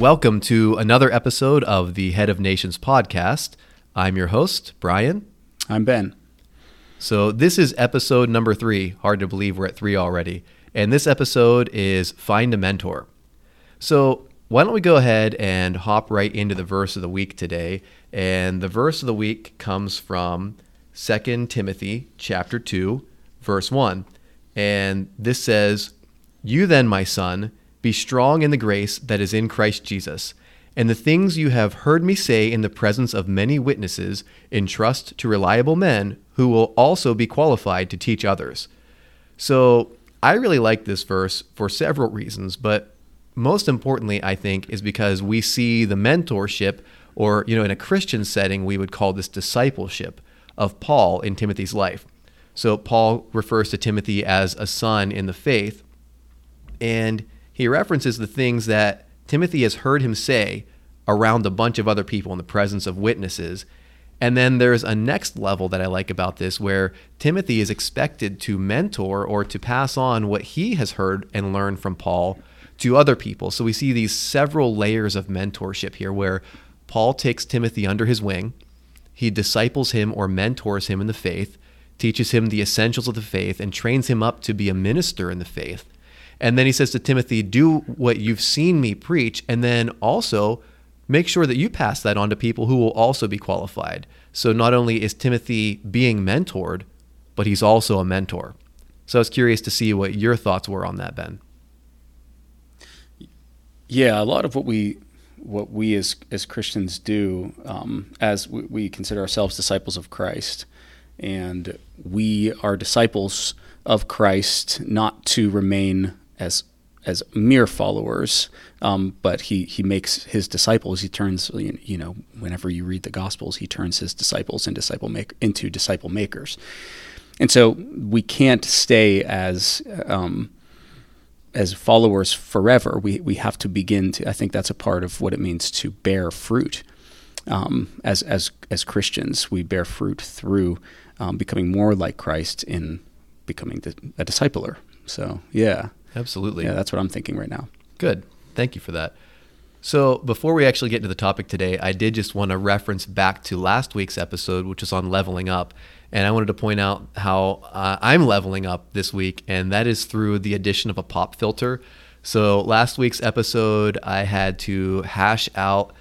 Welcome to another episode of the Head of Nations podcast. I'm your host, Brian. I'm Ben. So, this is episode number three. Hard to believe we're at three already. And this episode is Find a Mentor. So, why don't we go ahead and hop right into the verse of the week today? And the verse of the week comes from 2 Timothy chapter 2, verse 1. And this says, You then, my son, be strong in the grace that is in Christ Jesus. And the things you have heard me say in the presence of many witnesses, entrust to reliable men who will also be qualified to teach others. So I really like this verse for several reasons, but most importantly, I think, is because we see the mentorship, or, you know, in a Christian setting, we would call this discipleship of Paul in Timothy's life. So Paul refers to Timothy as a son in the faith, and he references the things that Timothy has heard him say around a bunch of other people in the presence of witnesses. And then there's a next level that I like about this where Timothy is expected to mentor or to pass on what he has heard and learned from Paul to other people. So we see these several layers of mentorship here where Paul takes Timothy under his wing, he disciples him or mentors him in the faith, teaches him the essentials of the faith, and trains him up to be a minister in the faith. And then he says to Timothy, Do what you've seen me preach, and then also make sure that you pass that on to people who will also be qualified. So not only is Timothy being mentored, but he's also a mentor. So I was curious to see what your thoughts were on that, Ben. Yeah, a lot of what we what we as as Christians do, um, as we, we, consider ourselves disciples of Christ, and we are disciples of Christ not to remain as as mere followers, um, but he he makes his disciples. He turns you know whenever you read the Gospels, he turns his disciples and disciple make, into disciple makers, and so we can't stay as um, as followers forever. We we have to begin to. I think that's a part of what it means to bear fruit. Um, as as as Christians, we bear fruit through um, becoming more like Christ in becoming a discipler. So yeah, absolutely. Yeah, that's what I'm thinking right now. Good. Thank you for that. So, before we actually get into the topic today, I did just want to reference back to last week's episode, which is on leveling up. And I wanted to point out how uh, I'm leveling up this week, and that is through the addition of a pop filter. So, last week's episode, I had to hash out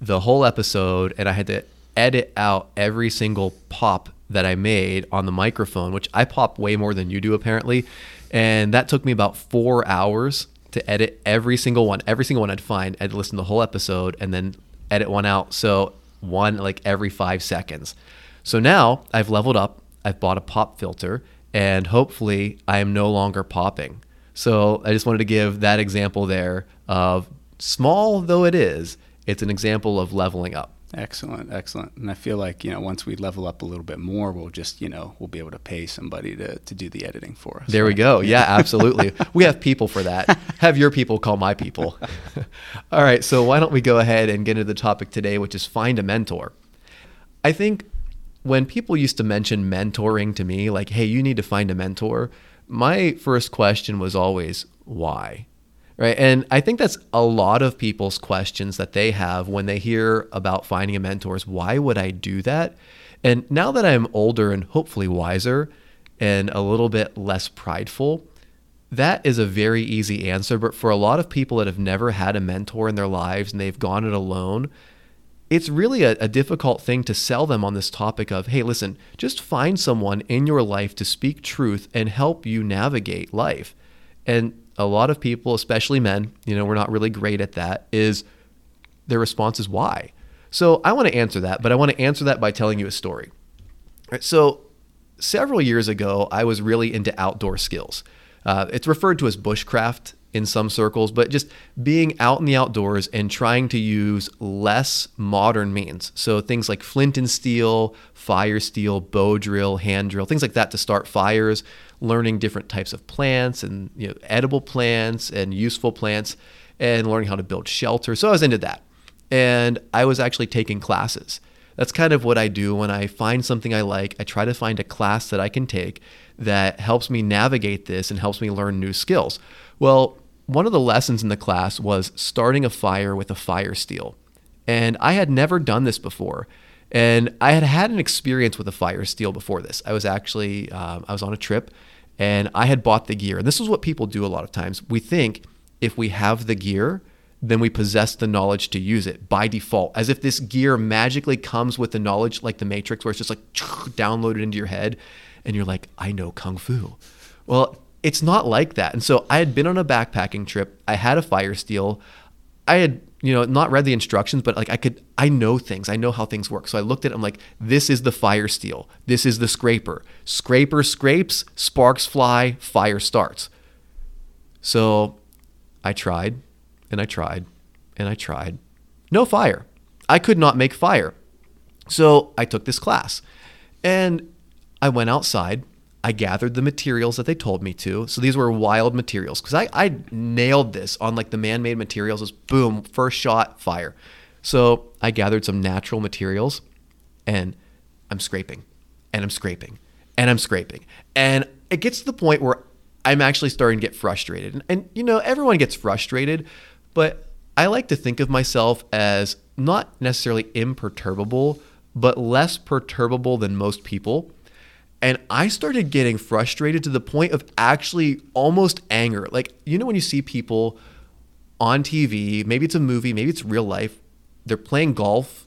the whole episode, and I had to edit out every single pop that I made on the microphone, which I pop way more than you do, apparently. And that took me about four hours to edit every single one. Every single one I'd find, I'd listen to the whole episode and then edit one out. So, one like every five seconds. So now I've leveled up, I've bought a pop filter, and hopefully I am no longer popping. So I just wanted to give that example there of small though it is, it's an example of leveling up. Excellent, excellent. And I feel like, you know, once we level up a little bit more, we'll just, you know, we'll be able to pay somebody to, to do the editing for us. There right? we go. Yeah, absolutely. we have people for that. Have your people call my people. All right. So why don't we go ahead and get into the topic today, which is find a mentor. I think when people used to mention mentoring to me, like, hey, you need to find a mentor, my first question was always, why? Right. And I think that's a lot of people's questions that they have when they hear about finding a mentor is why would I do that? And now that I'm older and hopefully wiser and a little bit less prideful, that is a very easy answer. But for a lot of people that have never had a mentor in their lives and they've gone it alone, it's really a, a, difficult thing to sell them on this topic of, hey, listen, just find someone in your life to speak truth and help you navigate life. And a lot of people, especially men, you know, we're not really great at that, is their response is why. So I want to answer that, but I want to answer that by telling you a story. Right, so several years ago, I was really into outdoor skills. Uh, it's referred to as bushcraft in some circles, but just being out in the outdoors and trying to use less modern means. So things like flint and steel, fire steel, bow drill, hand drill, things like that to start fires, learning different types of plants and you know, edible plants and useful plants, and learning how to build shelter. So I was into that. And I was actually taking classes. That's kind of what I do when I find something I like. I try to find a class that I can take that helps me navigate this and helps me learn new skills. Well, one of the lessons in the class was starting a fire with a fire steel. And I had never done this before. And I had had an experience with a fire steel before this. I was actually um, I was on a trip, and I had bought the gear. And this is what people do a lot of times. We think if we have the gear, then we possess the knowledge to use it by default, as if this gear magically comes with the knowledge, like the Matrix, where it's just like downloaded into your head, and you're like, I know kung fu. Well, it's not like that. And so I had been on a backpacking trip. I had a fire steel. I had you know not read the instructions but like i could i know things. I know how things work. So i looked at it i'm like this is the fire steel. This is the scraper. Scraper scrapes sparks fly fire starts. So i tried and i tried and i tried. No fire. I could not make fire. So i took this class and i went outside I gathered the materials that they told me to. So these were wild materials because I, I nailed this on like the man made materials. Was boom, first shot, fire. So I gathered some natural materials and I'm scraping and I'm scraping and I'm scraping. And it gets to the point where I'm actually starting to get frustrated. And, and you know, everyone gets frustrated, but I like to think of myself as not necessarily imperturbable, but less perturbable than most people and I started getting frustrated to the point of actually almost anger. Like, you know, when you see people on TV, maybe it's a movie, maybe it's real life, they're playing golf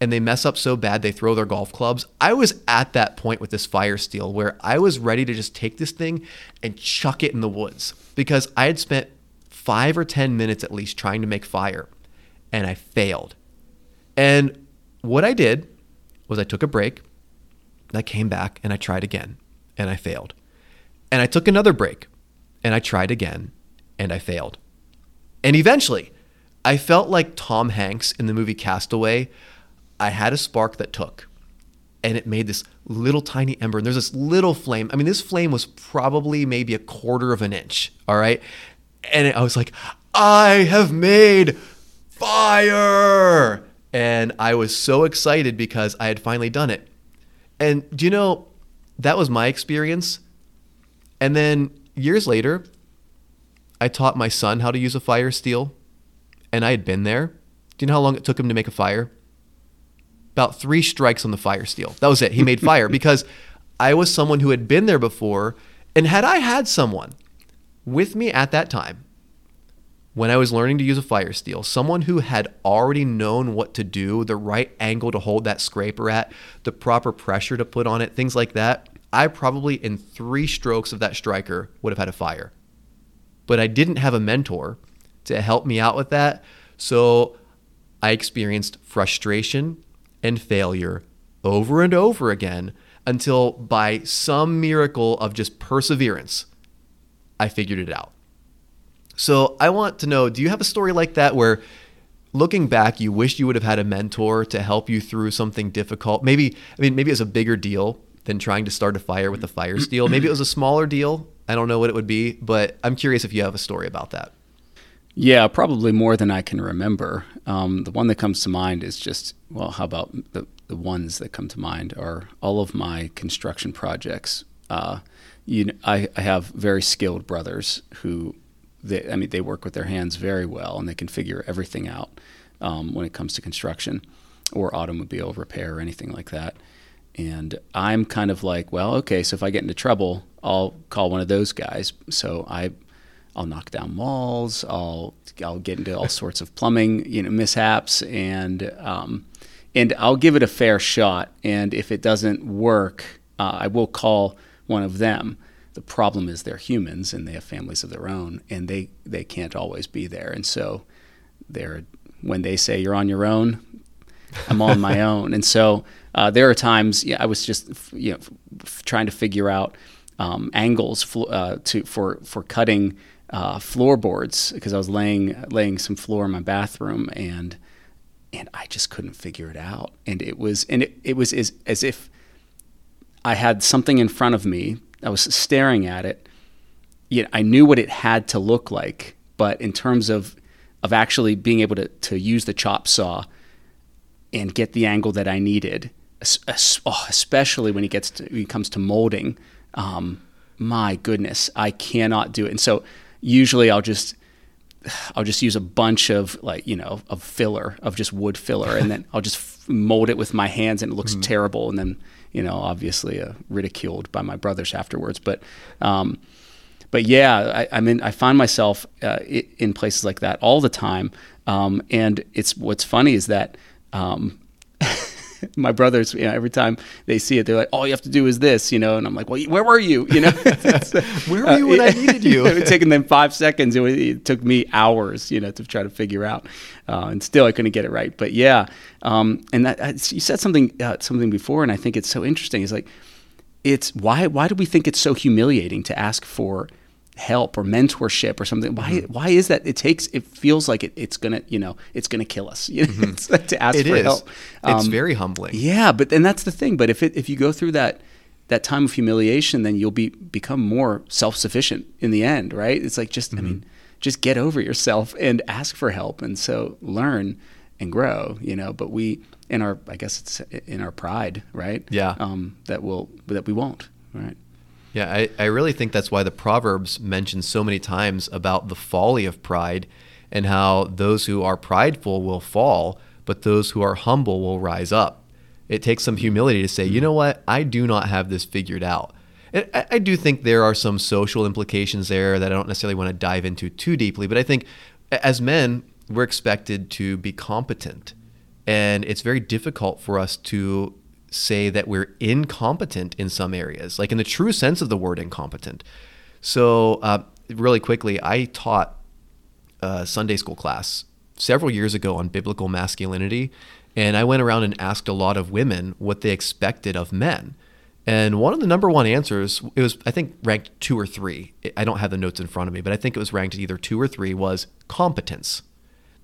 and they mess up so bad they throw their golf clubs. I was at that point with this fire steel where I was ready to just take this thing and chuck it in the woods because I had spent five or 10 minutes at least trying to make fire and I failed. And what I did was I took a break I came back and I tried again and I failed. And I took another break and I tried again and I failed. And eventually, I felt like Tom Hanks in the movie Castaway. I had a spark that took and it made this little tiny ember. And there's this little flame. I mean, this flame was probably maybe a quarter of an inch. All right. And I was like, I have made fire. And I was so excited because I had finally done it. And do you know, that was my experience. And then years later, I taught my son how to use a fire steel, and I had been there. Do you know how long it took him to make a fire? About three strikes on the fire steel. That was it. He made fire because I was someone who had been there before. And had I had someone with me at that time when I was learning to use a fire steel, someone who had already known what to do, the right angle to hold that scraper at, the proper pressure to put on it, things like that, I probably in three strokes of that striker would have had a fire. But I didn't have a mentor to help me out with that. So I experienced frustration and failure over and over again until by some miracle of just perseverance, I figured it out. So I want to know do you have a story like that where looking back you wish you would have had a mentor to help you through something difficult? Maybe I mean maybe it was a bigger deal than trying to start a fire with a fire steel. Maybe it was a smaller deal. I don't know what it would be, but I'm curious if you have a story about that. Yeah, probably more than I can remember. Um, the one that comes to mind is just well, how about the the ones that come to mind are all of my construction projects. Uh, you know, I, I have very skilled brothers who they, I mean, they work with their hands very well and they can figure everything out um, when it comes to construction or automobile repair or anything like that. And I'm kind of like, well, okay, so if I get into trouble, I'll call one of those guys. So I, I'll knock down walls. I'll I'll get into all sorts of plumbing, you know, mishaps, and um, and I'll give it a fair shot. And if it doesn't work, uh, I will call one of them. The problem is they're humans and they have families of their own, and they they can't always be there. And so they're when they say you're on your own, I'm on my own. And so uh, there are times, yeah, I was just you know f- trying to figure out um, angles fl- uh, to for for cutting uh, floorboards because I was laying laying some floor in my bathroom and and I just couldn't figure it out. And it was and it, it was as, as if I had something in front of me I was staring at it. I knew what it had to look like, but in terms of of actually being able to to use the chop saw and get the angle that I needed, oh, especially when it gets to when it comes to molding, um, my goodness, I cannot do it. And so usually I'll just I'll just use a bunch of like you know of filler of just wood filler, and then I'll just f- mold it with my hands, and it looks mm. terrible. And then you know obviously uh, ridiculed by my brothers afterwards. But um, but yeah, I, I mean I find myself uh, in places like that all the time. Um, and it's what's funny is that um, my brothers, you know, every time they see it, they're like, "All you have to do is this," you know, and I'm like, "Well, where were you?" You know, where were you when uh, I needed you? it taken them five seconds. It, it, took me hours, you know, to try to figure out, uh, and still I couldn't get it right. But yeah, um, and that, you said something uh, something before, and I think it's so interesting. It's like, it's why why do we think it's so humiliating to ask for help or mentorship or something why mm-hmm. why is that it takes it feels like it, it's gonna you know it's gonna kill us you know, mm-hmm. to ask it for is. help um, it's very humbling yeah but and that's the thing but if it if you go through that that time of humiliation then you'll be become more self-sufficient in the end right it's like just mm-hmm. i mean just get over yourself and ask for help and so learn and grow you know but we in our i guess it's in our pride right yeah um that will that we won't right yeah, I, I really think that's why the Proverbs mention so many times about the folly of pride and how those who are prideful will fall, but those who are humble will rise up. It takes some humility to say, you mm-hmm. know what, I do not have this figured out. And I, I do think there are some social implications there that I don't necessarily want to dive into too deeply, but I think as men, we're expected to be competent. And it's very difficult for us to say that we're incompetent in some areas, like in the true sense of the word incompetent. So, uh, really quickly, I taught a Sunday school class several years ago on biblical masculinity. And I went around and asked a lot of women what they expected of men. And one of the number one answers, it was, I think, ranked two or three. I don't have the notes in front of me, but I think it was ranked either two or three, was competence.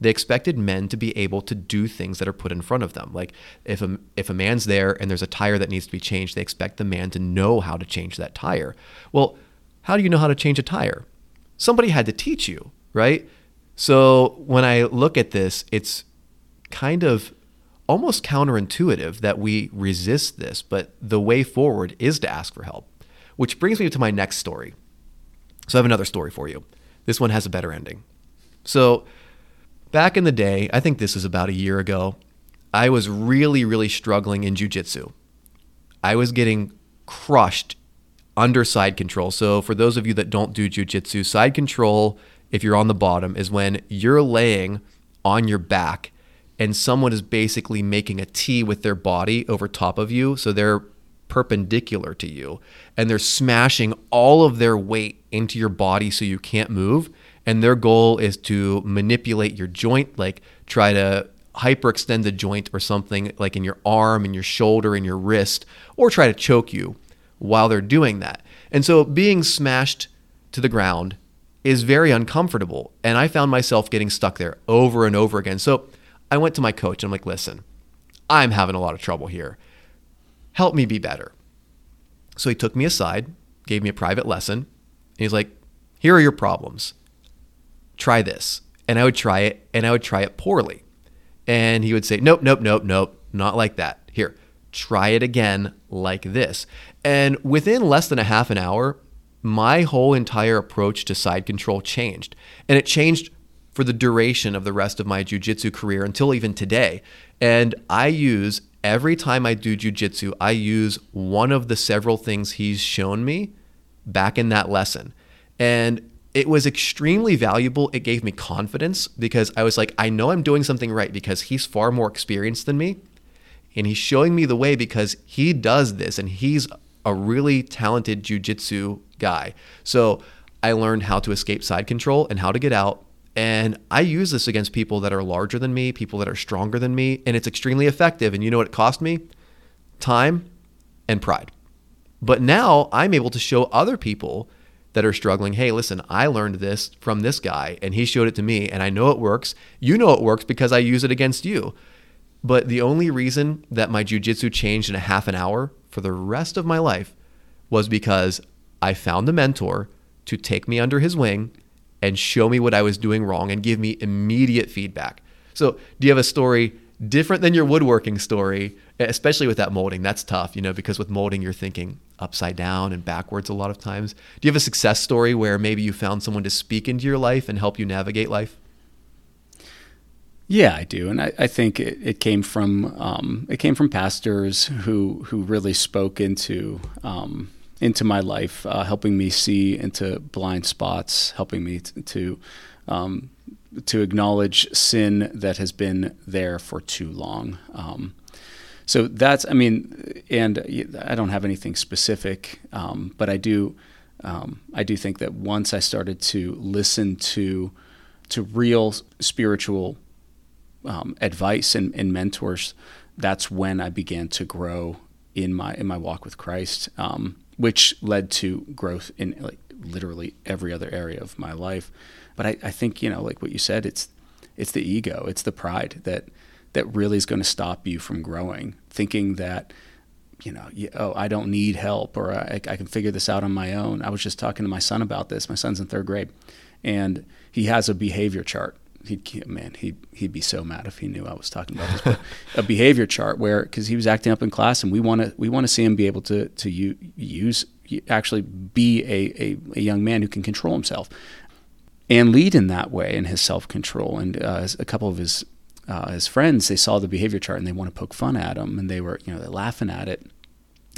They expected men to be able to do things that are put in front of them. Like if a, if a man's there and there's a tire that needs to be changed, they expect the man to know how to change that tire. Well, how do you know how to change a tire? Somebody had to teach you, right? So when I look at this, it's kind of almost counterintuitive that we resist this, but the way forward is to ask for help. Which brings me to my next story. So I have another story for you. This one has a better ending. So Back in the day, I think this is about a year ago, I was really, really struggling in jujitsu. I was getting crushed under side control. So, for those of you that don't do jujitsu, side control, if you're on the bottom, is when you're laying on your back and someone is basically making a T with their body over top of you. So, they're perpendicular to you and they're smashing all of their weight into your body so you can't move and their goal is to manipulate your joint, like try to hyperextend the joint or something like in your arm, in your shoulder, in your wrist, or try to choke you while they're doing that. And so being smashed to the ground is very uncomfortable. And I found myself getting stuck there over and over again. So I went to my coach and I'm like, listen, I'm having a lot of trouble here. Help me be better. So he took me aside, gave me a private lesson. And he's like, here are your problems try this. And I would try it and I would try it poorly. And he would say, nope, nope, nope, nope, not like that. Here, try it again like this. And within less than a half an hour, my whole entire approach to side control changed. And it changed for the duration of the rest of my jujitsu career until even today. And I use every time I do jujitsu, I use one of the several things he's shown me back in that lesson. And it was extremely valuable. It gave me confidence because I was like, I know I'm doing something right because he's far more experienced than me. And he's showing me the way because he does this and he's a really talented jujitsu guy. So I learned how to escape side control and how to get out. And I use this against people that are larger than me, people that are stronger than me, and it's extremely effective. And you know what it cost me? Time and pride. But now I'm able to show other people that are struggling, hey, listen, I learned this from this guy and he showed it to me and I know it works. You know it works because I use it against you. But the only reason that my jujitsu changed in a half an hour for the rest of my life was because I found a mentor to take me under his wing and show me what I was doing wrong and give me immediate feedback. So, do you have a story different than your woodworking story, especially with that molding? That's tough, you know, because with molding, you're thinking, upside down and backwards a lot of times. Do you have a success story where maybe you found someone to speak into your life and help you navigate life? Yeah, I do, and I, I think it, it, came from um, it came from pastors who who really spoke into um, into my life, uh, helping me see into blind spots, helping me t- to um, to acknowledge sin that has been there for too long. Um, so that's, I mean, and I don't have anything specific, um, but I do, um, I do think that once I started to listen to to real spiritual um, advice and, and, mentors, that's when I began to grow in my in my walk with Christ, um, which led to growth in like literally every other area of my life. But I, I think you know, like what you said, it's it's the ego, it's the pride that that really is going to stop you from growing, thinking that you know, oh, I don't need help or I, I, can figure this out on my own. I was just talking to my son about this. My son's in third grade, and he has a behavior chart. He'd man, he'd he'd be so mad if he knew I was talking about this. But a behavior chart where because he was acting up in class, and we want to we want to see him be able to to use actually be a, a, a young man who can control himself and lead in that way in his self control. And uh, a couple of his uh, his friends they saw the behavior chart and they want to poke fun at him, and they were you know they're laughing at it.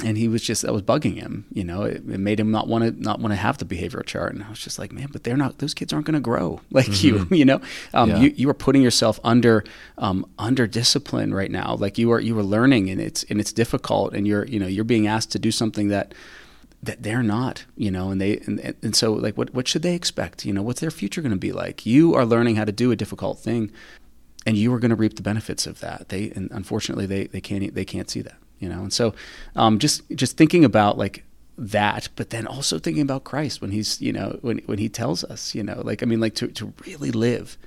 And he was just that was bugging him, you know. It, it made him not want to not want to have the behavioral chart. And I was just like, man, but they're not; those kids aren't going to grow like mm-hmm. you. You know, um, yeah. you you are putting yourself under um, under discipline right now. Like you are you are learning, and it's and it's difficult, and you're you know you're being asked to do something that that they're not, you know, and they and, and so like what what should they expect? You know, what's their future going to be like? You are learning how to do a difficult thing, and you are going to reap the benefits of that. They and unfortunately they they can't they can't see that, you know. And so, um, just just thinking about like that, but then also thinking about Christ when he's you know when when he tells us, you know, like I mean, like to to really live.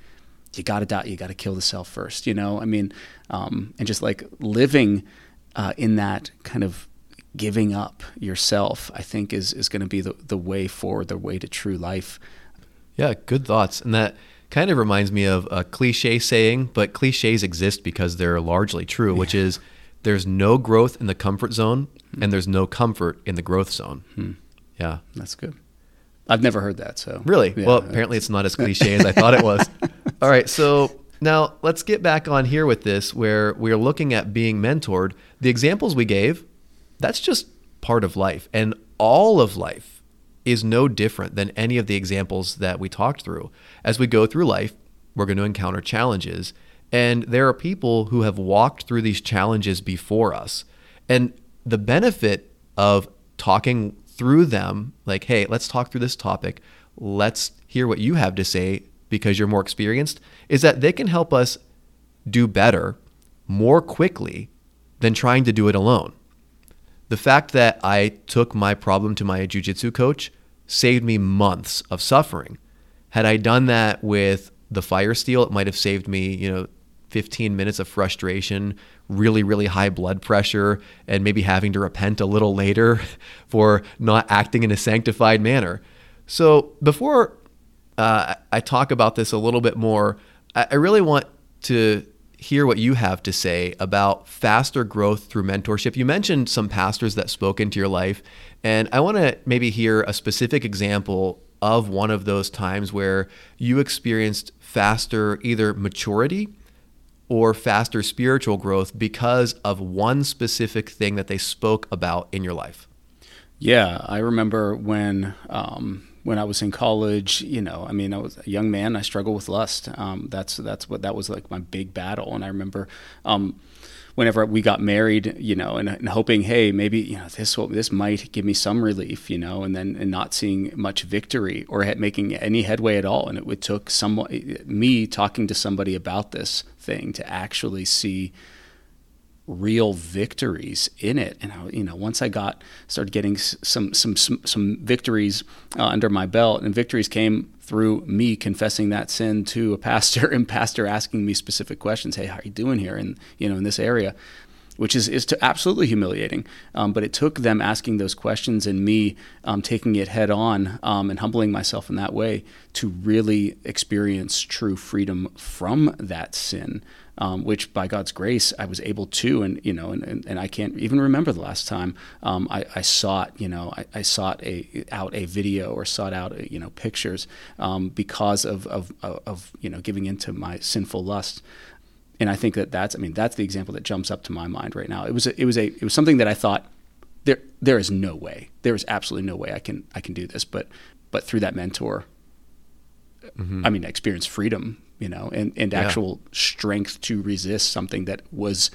You got to die. You got to kill the self first, you know. I mean, um, and just like living uh, in that kind of giving up yourself, I think, is, is going to be the, the way forward, the way to true life. Yeah, good thoughts. And that kind of reminds me of a cliche saying, but cliches exist because they're largely true, yeah. which is there's no growth in the comfort zone and there's no comfort in the growth zone. Mm. Yeah. That's good. I've never heard that. So, really? Yeah. Well, apparently it's not as cliche as I thought it was. All right. So, now let's get back on here with this where we're looking at being mentored. The examples we gave that's just part of life. And all of life is no different than any of the examples that we talked through. As we go through life, we're going to encounter challenges. And there are people who have walked through these challenges before us. And the benefit of talking through them, like, hey, let's talk through this topic, let's hear what you have to say because you're more experienced, is that they can help us do better more quickly than trying to do it alone. The fact that I took my problem to my jujitsu coach saved me months of suffering. Had I done that with the fire steel, it might have saved me, you know, 15 minutes of frustration, really, really high blood pressure, and maybe having to repent a little later for not acting in a sanctified manner. So before uh, I talk about this a little bit more, I, I really want to hear what you have to say about faster growth through mentorship. You mentioned some pastors that spoke into your life, and I want to maybe hear a specific example of one of those times where you experienced faster either maturity or faster spiritual growth because of one specific thing that they spoke about in your life. Yeah, I remember when um, when I was in college, you know, I mean, I was a young man. I struggled with lust. Um, that's that's what that was like my big battle. And I remember. Um, whenever we got married, you know, and, and, hoping, hey, maybe you know this will, this might give me some relief, you know, and then and not seeing much victory or making any headway at all. And it, it took some me talking to somebody about this thing to actually see real victories in it. And I, you know, once I got started getting some some some, some victories uh, under my belt, and victories came through me confessing that sin to a pastor, and pastor asking me specific questions. Hey, how are you doing here? And you know, in this area. which is, is to absolutely humiliating. Um, but it took them asking those questions and me um, taking it head on um, and humbling myself in that way to really experience true freedom from that sin. Um, which by God's grace I was able to, and you know, and, and, and I can't even remember the last time um, I, I, sought, you know, I, I, sought a out a video or sought out, you know, pictures um, because of, of, of you know giving into my sinful lust and I think that that's I mean that's the example that jumps up to my mind right now. It was a, it was a it was something that I thought there there is no way there is absolutely no way I can I can do this, but but through that mentor, mm-hmm. I mean, I experienced freedom, you know, and and yeah. actual strength to resist something that was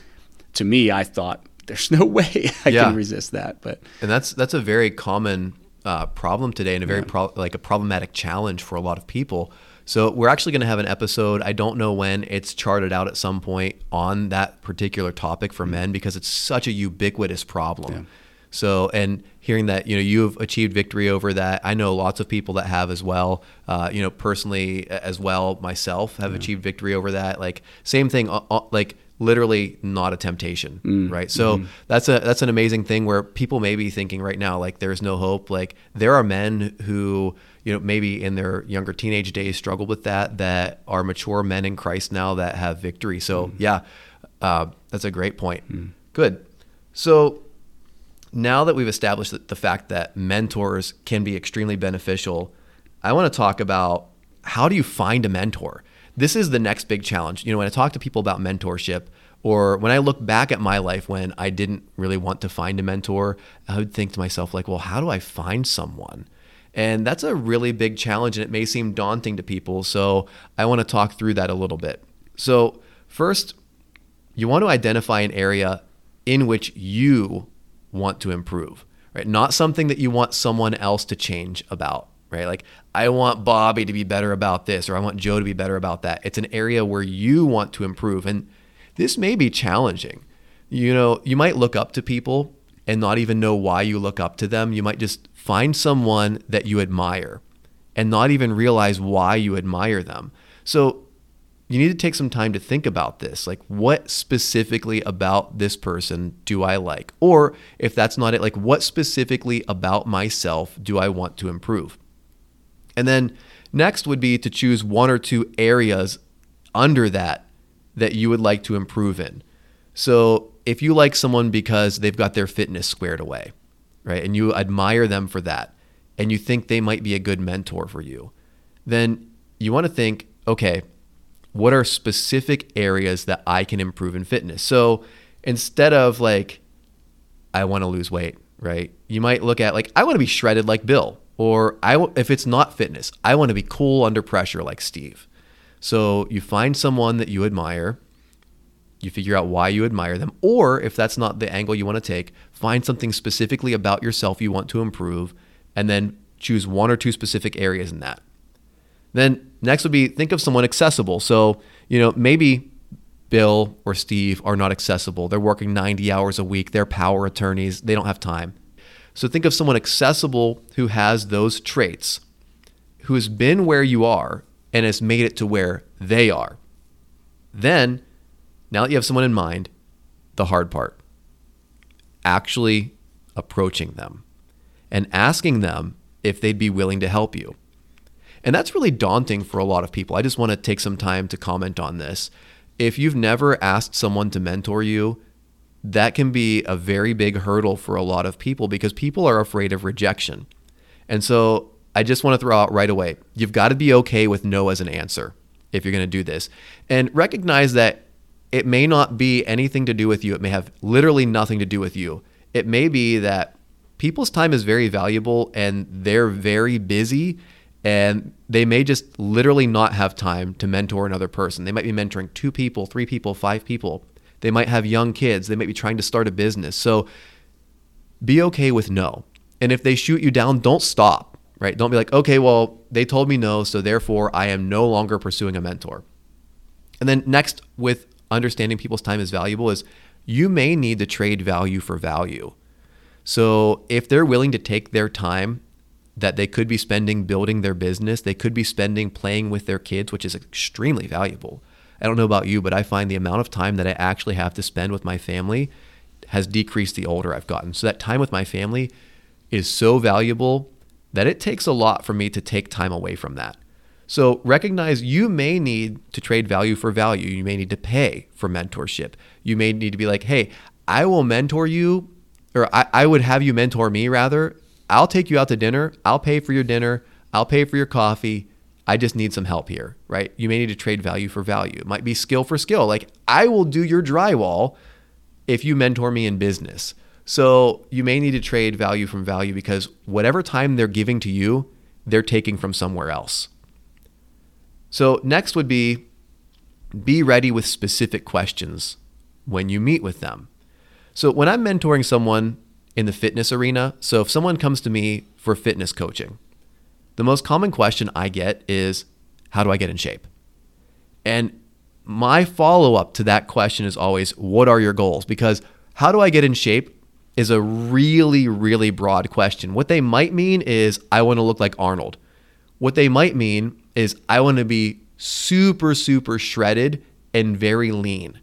to me I thought there's no way I yeah. can resist that, but and that's that's a very common uh, problem today and a very yeah. pro- like a problematic challenge for a lot of people so we're actually going to have an episode. I don't know when it's charted out at some point on that particular topic for men because it's such a ubiquitous problem. So, and hearing that, you know, you've achieved victory over that. I know lots of people that have as well. Uh, you know, personally as well, myself have yeah. achieved victory over that. Like same thing, uh, uh, like literally not a temptation, mm. right? So mm-hmm. that's a that's an amazing thing where people may be thinking right now, like there's no hope. Like there are men who you know maybe in their younger teenage days struggled with that that are mature men in Christ now that have victory. So mm. yeah, uh, that's a great point. Mm. Good. So now that we've established the fact that mentors can be extremely beneficial, I want to talk about how do you find a mentor? This is the next big challenge. You know, when I talk to people about mentorship, or when I look back at my life when I didn't really want to find a mentor, I would think to myself, like, well, how do I find someone? And that's a really big challenge and it may seem daunting to people. So I want to talk through that a little bit. So, first, you want to identify an area in which you want to improve, right? Not something that you want someone else to change about, right? Like, I want Bobby to be better about this, or I want Joe to be better about that. It's an area where you want to improve. And this may be challenging. You know, you might look up to people and not even know why you look up to them. You might just find someone that you admire and not even realize why you admire them. So you need to take some time to think about this. Like, what specifically about this person do I like? Or if that's not it, like, what specifically about myself do I want to improve? And then next would be to choose one or two areas under that that you would like to improve in. So if you like someone because they've got their fitness squared away, right, and you admire them for that, and you think they might be a good mentor for you, then you want to think, okay, what are specific areas that I can improve in fitness? So instead of like, I want to lose weight, right? You might look at like, I want to be shredded like Bill, or I if it's not fitness, I want to be cool under pressure like Steve. So you find someone that you admire you figure out why you admire them. Or if that's not the angle you want to take, find something specifically about yourself you want to improve and then choose one or two specific areas in that. Then next would be think of someone accessible. So, you know, maybe Bill or Steve are not accessible. They're working 90 hours a week, they're power attorneys, they don't have time. So think of someone accessible who has those traits, who has been where you are and has made it to where they are. Then now that you have someone in mind, the hard part actually approaching them and asking them if they'd be willing to help you. And that's really daunting for a lot of people. I just want to take some time to comment on this. If you've never asked someone to mentor you, that can be a very big hurdle for a lot of people because people are afraid of rejection. And so I just want to throw out right away you've got to be okay with no as an answer if you're going to do this. And recognize that it may not be anything to do with you. It may have literally nothing to do with you. It may be that people's time is very valuable and they're very busy and they may just literally not have time to mentor another person. They might be mentoring two people, three people, five people. They might have young kids. They might be trying to start a business. So be okay with no. And if they shoot you down, don't stop, right? Don't be like, okay, well, they told me no, so therefore I am no longer pursuing a mentor. And then next, with understanding people's time is valuable is you may need to trade value for value. So if they're willing to take their time that they could be spending building their business, they could be spending playing with their kids, which is extremely valuable. I don't know about you, but I find the amount of time that I actually have to spend with my family has decreased the older I've gotten. So that time with my family is so valuable that it takes a lot for me to take time away from that. So recognize you may need to trade value for value. You may need to pay for mentorship. You may need to be like, hey, I will mentor you, or I, I would have you mentor me rather. I'll take you out to dinner. I'll pay for your dinner. I'll pay for your coffee. I just need some help here, right? You may need to trade value for value. It might be skill for skill. Like I will do your drywall if you mentor me in business. So you may need to trade value from value because whatever time they're giving to you, they're taking from somewhere else. So next would be be ready with specific questions when you meet with them. So when I'm mentoring someone in the fitness arena, so if someone comes to me for fitness coaching, the most common question I get is how do I get in shape? And my follow up to that question is always what are your goals? Because how do I get in shape is a really, really broad question. What they might mean is, I want to look like Arnold. What they might mean is, I want to be super, super shredded and very lean,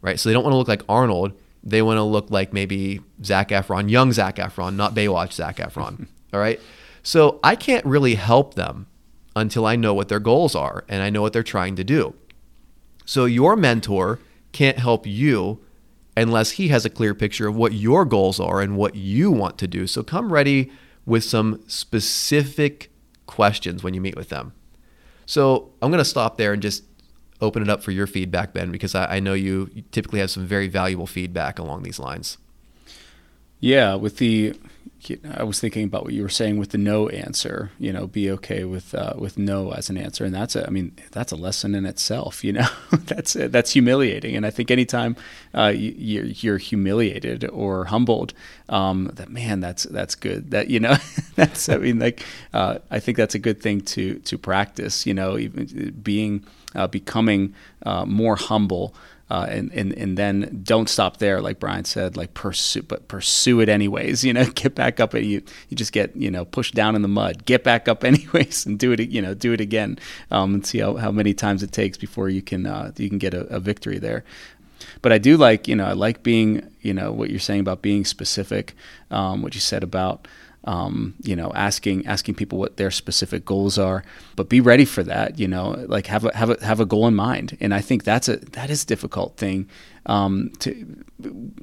right? So they don't want to look like Arnold. They want to look like maybe Zac Efron, young Zac Efron, not Baywatch Zac Efron. All right. So I can't really help them until I know what their goals are and I know what they're trying to do. So your mentor can't help you unless he has a clear picture of what your goals are and what you want to do. So come ready with some specific questions when you meet with them. So I'm going to stop there and just open it up for your feedback, Ben, because I, I know you, you typically have some very valuable feedback along these lines. Yeah, with the I was thinking about what you were saying with the no answer. You know, be okay with uh, with no as an answer, and that's a. I mean, that's a lesson in itself. You know, that's that's humiliating. And I think anytime uh, you, you're humiliated or humbled, um, that man, that's that's good. That you know, that's. I mean, like, uh, I think that's a good thing to to practice. You know, even being uh, becoming uh, more humble uh, and, and and then don't stop there, like Brian said, like pursue, but pursue it anyways. You know, get back up. And you you just get you know pushed down in the mud. Get back up anyways, and do it. You know, do it again, um, and see how, how many times it takes before you can uh, you can get a, a victory there but I do like, you know, I like being, you know, what you're saying about being specific, um, what you said about, um, you know, asking asking people what their specific goals are, but be ready for that. You know, like have a have a have a goal in mind, and I think that's a that is a difficult thing. Um, to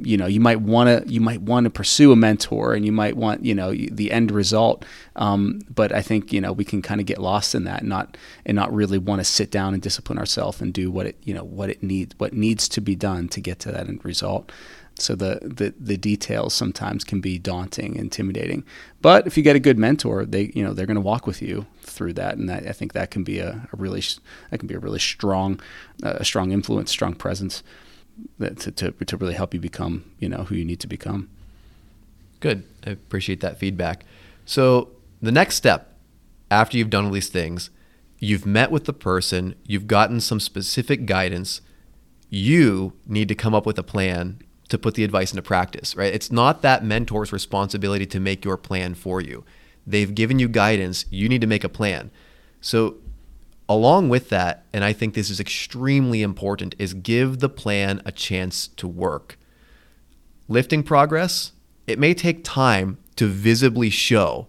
you know, you might want to you might want to pursue a mentor, and you might want you know the end result, um, but I think you know we can kind of get lost in that, and not and not really want to sit down and discipline ourselves and do what it you know what it needs what needs to be done to get to that end result. So the, the the details sometimes can be daunting, intimidating. But if you get a good mentor, they you know they're going to walk with you through that, and that, I think that can be a, a, really that can be a really strong uh, a strong influence, strong presence that to, to to really help you become you know who you need to become. Good, I appreciate that feedback. So the next step after you've done all these things, you've met with the person, you've gotten some specific guidance. You need to come up with a plan to put the advice into practice, right? It's not that mentor's responsibility to make your plan for you. They've given you guidance, you need to make a plan. So, along with that, and I think this is extremely important, is give the plan a chance to work. Lifting progress, it may take time to visibly show.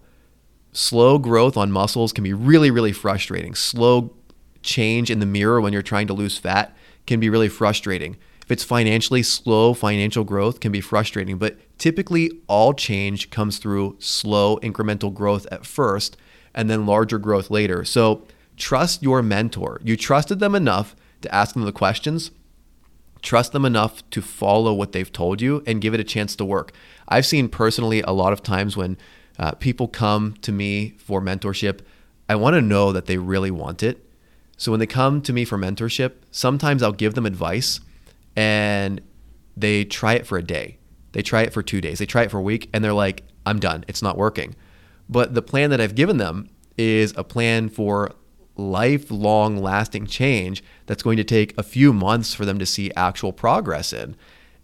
Slow growth on muscles can be really, really frustrating. Slow change in the mirror when you're trying to lose fat can be really frustrating. If it's financially slow, financial growth can be frustrating, but typically all change comes through slow incremental growth at first and then larger growth later. So trust your mentor. You trusted them enough to ask them the questions. Trust them enough to follow what they've told you and give it a chance to work. I've seen personally a lot of times when uh, people come to me for mentorship, I want to know that they really want it. So when they come to me for mentorship, sometimes I'll give them advice and they try it for a day. They try it for two days. They try it for a week and they're like, I'm done. It's not working. But the plan that I've given them is a plan for lifelong lasting change that's going to take a few months for them to see actual progress in.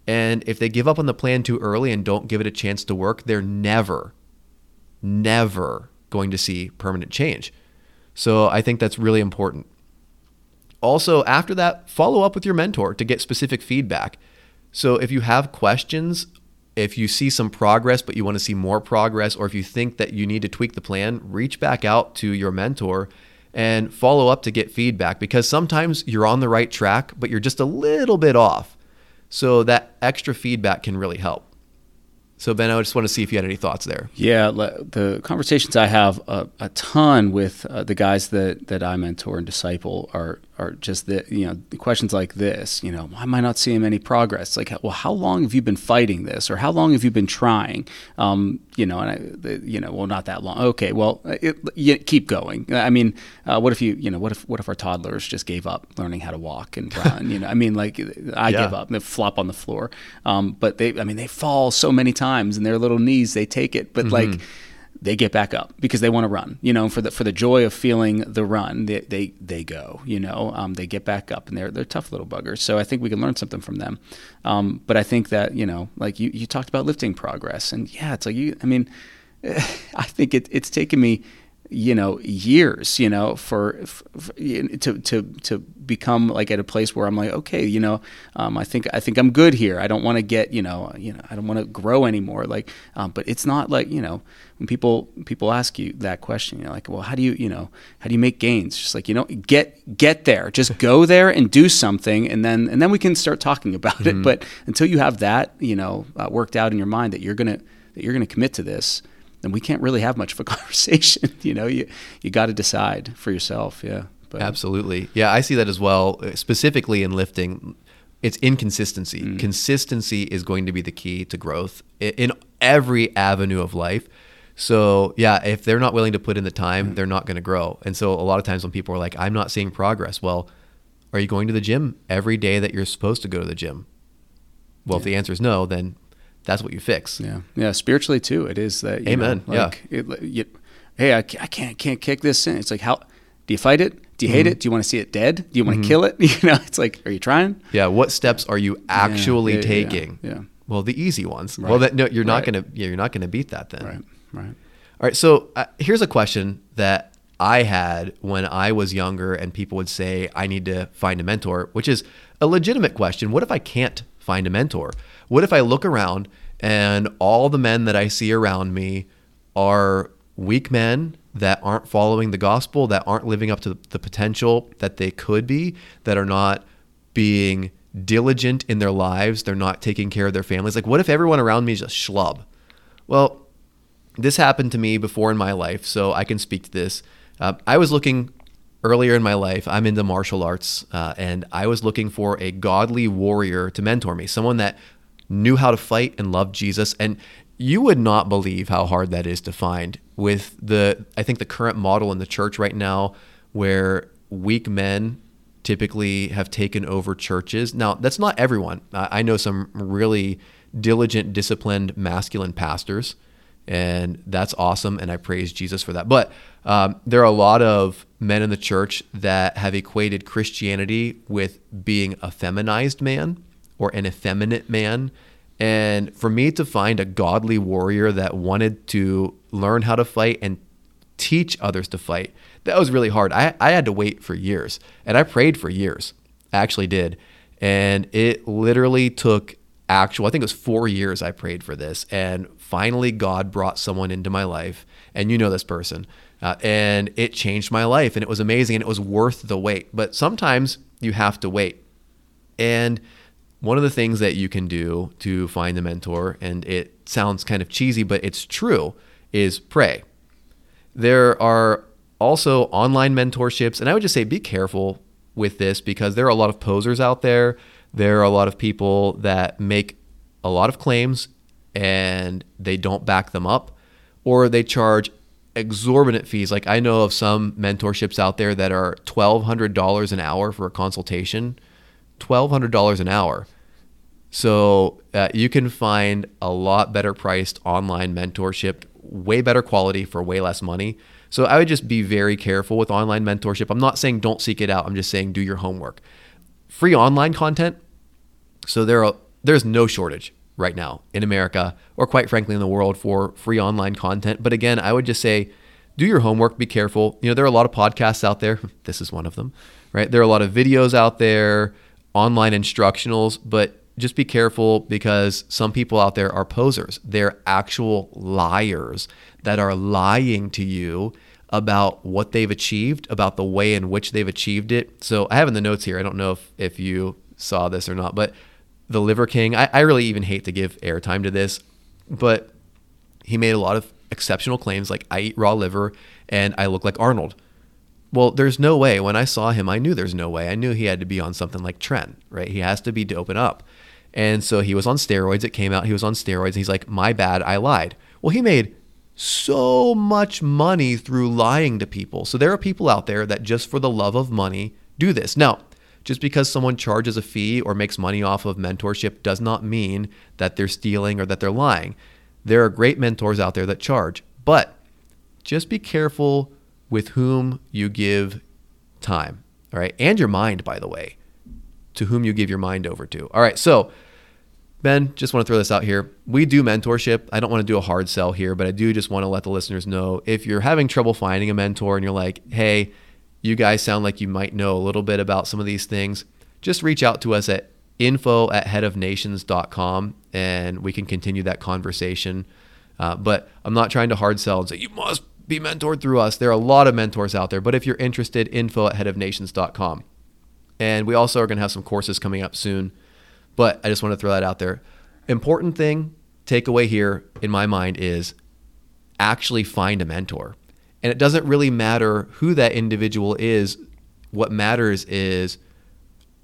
And if they give up on the plan too early and don't give it a chance to work, they're never, never going to see permanent change. So I think that's really important. Also, after that, follow up with your mentor to get specific feedback. So if you have questions if you see some progress, but you want to see more progress, or if you think that you need to tweak the plan, reach back out to your mentor and follow up to get feedback because sometimes you're on the right track, but you're just a little bit off. So that extra feedback can really help. So Ben, I just want to see if you had any thoughts there. Yeah, the conversations I have a, a ton with uh, the guys that that I mentor and disciple are are just the you know questions like this. You know, why am I not seeing any progress? Like, well, how long have you been fighting this, or how long have you been trying? Um, you know, and I, you know, well, not that long. Okay, well, it, you keep going. I mean, uh, what if you, you know, what if what if our toddlers just gave up learning how to walk and run? you know, I mean, like I yeah. give up, they flop on the floor. Um, but they, I mean, they fall so many times, and their little knees they take it, but mm-hmm. like they get back up because they want to run. You know, for the for the joy of feeling the run, they they, they go. You know, um, they get back up, and they're they're tough little buggers. So I think we can learn something from them. Um, but I think that you know, like you you talked about lifting progress, and yeah, it's like you. I mean, I think it, it's taken me you know years you know for, for, to to to become like at a place where I'm like okay you know um, I think I think I'm good here. I don't want to get you know you know I don't want to grow anymore. Like um, but it's not like you know when people people ask you that question you're like well how do you you know how do you make gains? Just like you know get get there. Just go there and do something and then and then we can start talking about mm-hmm. it but until you have that you know uh, worked out in your mind that you're gonna that you're gonna commit to this then we can't really have much of a conversation. you know, you you got to decide for yourself. Yeah. But, Absolutely. Yeah, I see that as well. Specifically in lifting, it's inconsistency. Mm. Consistency is going to be the key to growth in every avenue of life. So yeah, if they're not willing to put in the time, mm. they're not going to grow. And so a lot of times when people are like, "I'm not seeing progress," well, are you going to the gym every day that you're supposed to go to the gym? Well, yeah. if the answer is no, then that's what you fix. Yeah, yeah. Spiritually too, it is that. Amen. Know, like, yeah. It, you, hey, I, I can't can't kick this sin. It's like how do you fight it? Do you hate mm-hmm. it? Do you want to see it dead? Do you want to mm-hmm. kill it? You know, it's like, are you trying? Yeah. What steps are you actually yeah, yeah, taking? Yeah, yeah, Well, the easy ones. Right. Well, that, no, you're not right. gonna. Yeah, you're not gonna beat that then. Right. Right. All right. So uh, here's a question that I had when I was younger, and people would say I need to find a mentor, which is a legitimate question. What if I can't find a mentor? What if I look around and all the men that I see around me are weak men that aren't following the gospel, that aren't living up to the potential that they could be, that are not being diligent in their lives, they're not taking care of their families. Like, what if everyone around me is a schlub? Well, this happened to me before in my life, so I can speak to this. Uh, I was looking earlier in my life, I'm into martial arts, uh, and I was looking for a godly warrior to mentor me, someone that knew how to fight and loved Jesus. And you would not believe how hard that is to find with the, I think, the current model in the church right now where weak men typically have taken over churches. Now, that's not everyone. I know some really diligent, disciplined, masculine pastors, and that's awesome. And I praise Jesus for that. But um, there are a lot of men in the church that have equated Christianity with being a feminized man or an effeminate man. And for me to find a godly warrior that wanted to learn how to fight and teach others to fight, that was really hard. I, I had to wait for years and I prayed for years. I actually did. And it literally took actual, I think it was four years I prayed for this. And finally, God brought someone into my life. And you know this person. Uh, and it changed my life. And it was amazing. And it was worth the wait. But sometimes you have to wait. And one of the things that you can do to find a mentor, and it sounds kind of cheesy, but it's true, is pray. There are also online mentorships, and I would just say be careful with this because there are a lot of posers out there. There are a lot of people that make a lot of claims and they don't back them up, or they charge exorbitant fees. Like I know of some mentorships out there that are $1,200 an hour for a consultation. $1,200 an hour. So uh, you can find a lot better priced online mentorship, way better quality for way less money. So I would just be very careful with online mentorship. I'm not saying don't seek it out. I'm just saying do your homework. Free online content. So there are there's no shortage right now in America or quite frankly in the world for free online content. But again, I would just say do your homework, be careful. You know, there are a lot of podcasts out there. This is one of them, right? There are a lot of videos out there, online instructionals, but just be careful because some people out there are posers. They're actual liars that are lying to you about what they've achieved, about the way in which they've achieved it. So I have in the notes here, I don't know if, if you saw this or not, but the Liver King, I, I really even hate to give airtime to this, but he made a lot of exceptional claims like I eat raw liver and I look like Arnold. Well, there's no way. When I saw him, I knew there's no way. I knew he had to be on something like Tren, right? He has to be doping up. And so he was on steroids. It came out he was on steroids. He's like, my bad, I lied. Well, he made so much money through lying to people. So there are people out there that just for the love of money do this. Now, just because someone charges a fee or makes money off of mentorship does not mean that they're stealing or that they're lying. There are great mentors out there that charge, but just be careful with whom you give time, all right? And your mind, by the way, to whom you give your mind over to. All right, so Ben, just want to throw this out here. We do mentorship. I don't want to do a hard sell here, but I do just want to let the listeners know if you're having trouble finding a mentor and you're like, hey, you guys sound like you might know a little bit about some of these things, just reach out to us at info at headofnations.com and we can continue that conversation. Uh, but I'm not trying to hard sell and say, you must be mentored through us. There are a lot of mentors out there, but if you're interested, info at headofnations.com. And we also are going to have some courses coming up soon. But I just want to throw that out there. Important thing, takeaway here in my mind is actually find a mentor. And it doesn't really matter who that individual is. What matters is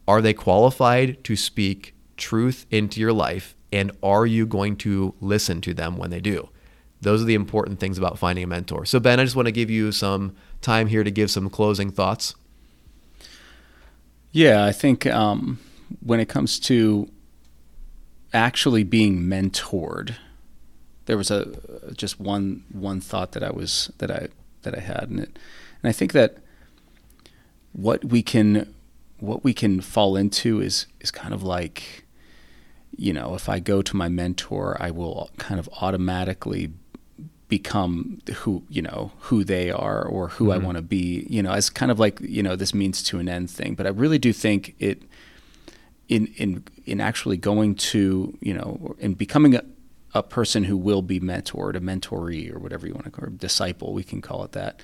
are they qualified to speak truth into your life? And are you going to listen to them when they do? Those are the important things about finding a mentor. So, Ben, I just want to give you some time here to give some closing thoughts. Yeah, I think um, when it comes to actually being mentored, there was a just one one thought that I was that I that I had, and it, and I think that what we can what we can fall into is is kind of like you know if I go to my mentor, I will kind of automatically become who you know who they are or who mm-hmm. I want to be you know as kind of like you know this means to an end thing but I really do think it in in in actually going to you know in becoming a, a person who will be mentored a mentoree or whatever you want to call it disciple we can call it that.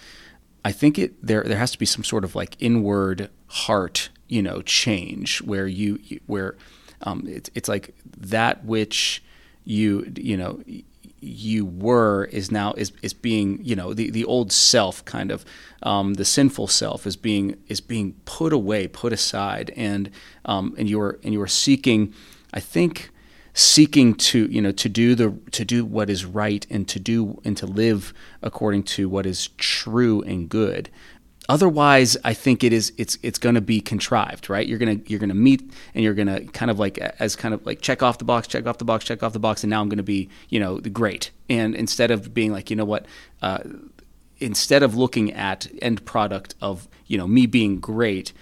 I think it there there has to be some sort of like inward heart you know change where you where um, it's it's like that which you you know you were is now is is being you know the the old self kind of um, the sinful self is being is being put away put aside and um, and you're and you're seeking I think seeking to you know to do the to do what is right and to do and to live according to what is true and good Otherwise, I think it is it's it's going to be contrived, right? You're gonna you're gonna meet and you're gonna kind of like as kind of like check off the box, check off the box, check off the box, and now I'm going to be you know great. And instead of being like you know what, uh, instead of looking at end product of you know me being great,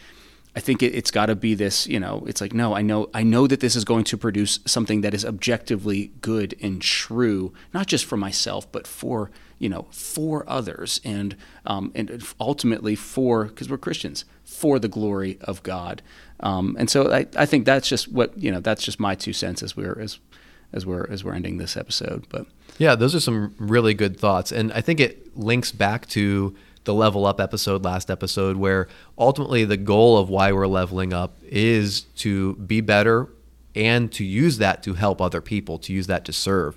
I think it, has got to be this, you know, it's like, no, I know, I know that this is going to produce something that is objectively good and true, not just for myself, but for, you know, for others and, um, and ultimately for, because we're Christians, for the glory of God. Um, and so I, I think that's just what, you know, that's just my two cents as we're, as, as we're, as we're ending this episode. But yeah, those are some really good thoughts. And I think it links back to, the level up episode last episode where ultimately the goal of why we're leveling up is to be better and to use that to help other people to use that to serve.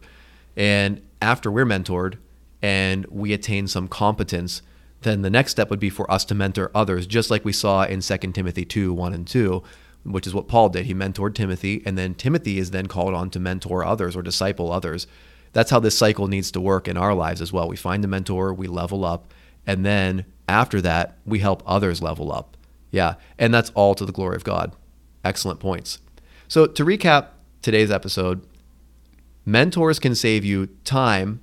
And after we're mentored and we attain some competence then the next step would be for us to mentor others just like we saw in 2 timothy 2 1 and 2 which is what paul did. He mentored timothy and then timothy is then called on to mentor others or disciple others. That's how this cycle needs to work in our lives as well. We find a mentor we level up and then after that, we help others level up. Yeah. And that's all to the glory of God. Excellent points. So, to recap today's episode, mentors can save you time,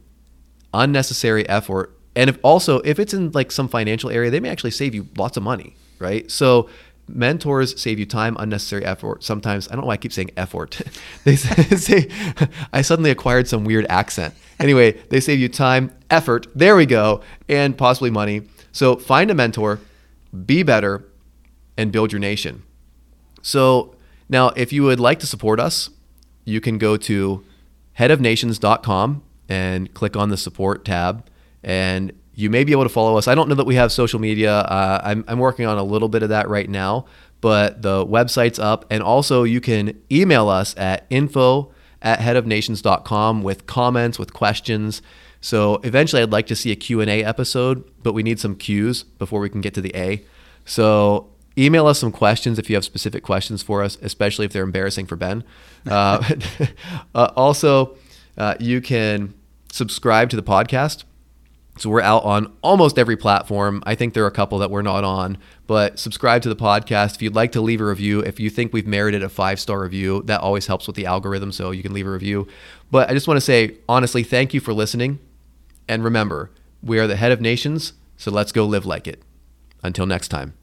unnecessary effort, and if also if it's in like some financial area, they may actually save you lots of money, right? So, mentors save you time, unnecessary effort. Sometimes I don't know why I keep saying effort. they say I suddenly acquired some weird accent. Anyway, they save you time, effort. There we go, and possibly money. So find a mentor, be better, and build your nation. So Now, if you would like to support us, you can go to headofnations.com and click on the support tab. And you may be able to follow us. I don't know that we have social media. Uh, I'm, I'm working on a little bit of that right now, but the website's up. And also, you can email us at info at headofnations.com with comments, with questions. So eventually, I'd like to see a Q&A episode, but we need some Q's before we can get to the A. So email us some questions if you have specific questions for us, especially if they're embarrassing for Ben. Uh, uh, also, uh, you can subscribe to the podcast. So we're out on almost every platform. I think there are a couple that we're not on, but subscribe to the podcast. If you'd like to leave a review, if you think we've merited a five star review, that always helps with the algorithm. So you can leave a review. But I just want to say, honestly, thank you for listening. And remember, we are the head of nations, so let's go live like it. Until next time.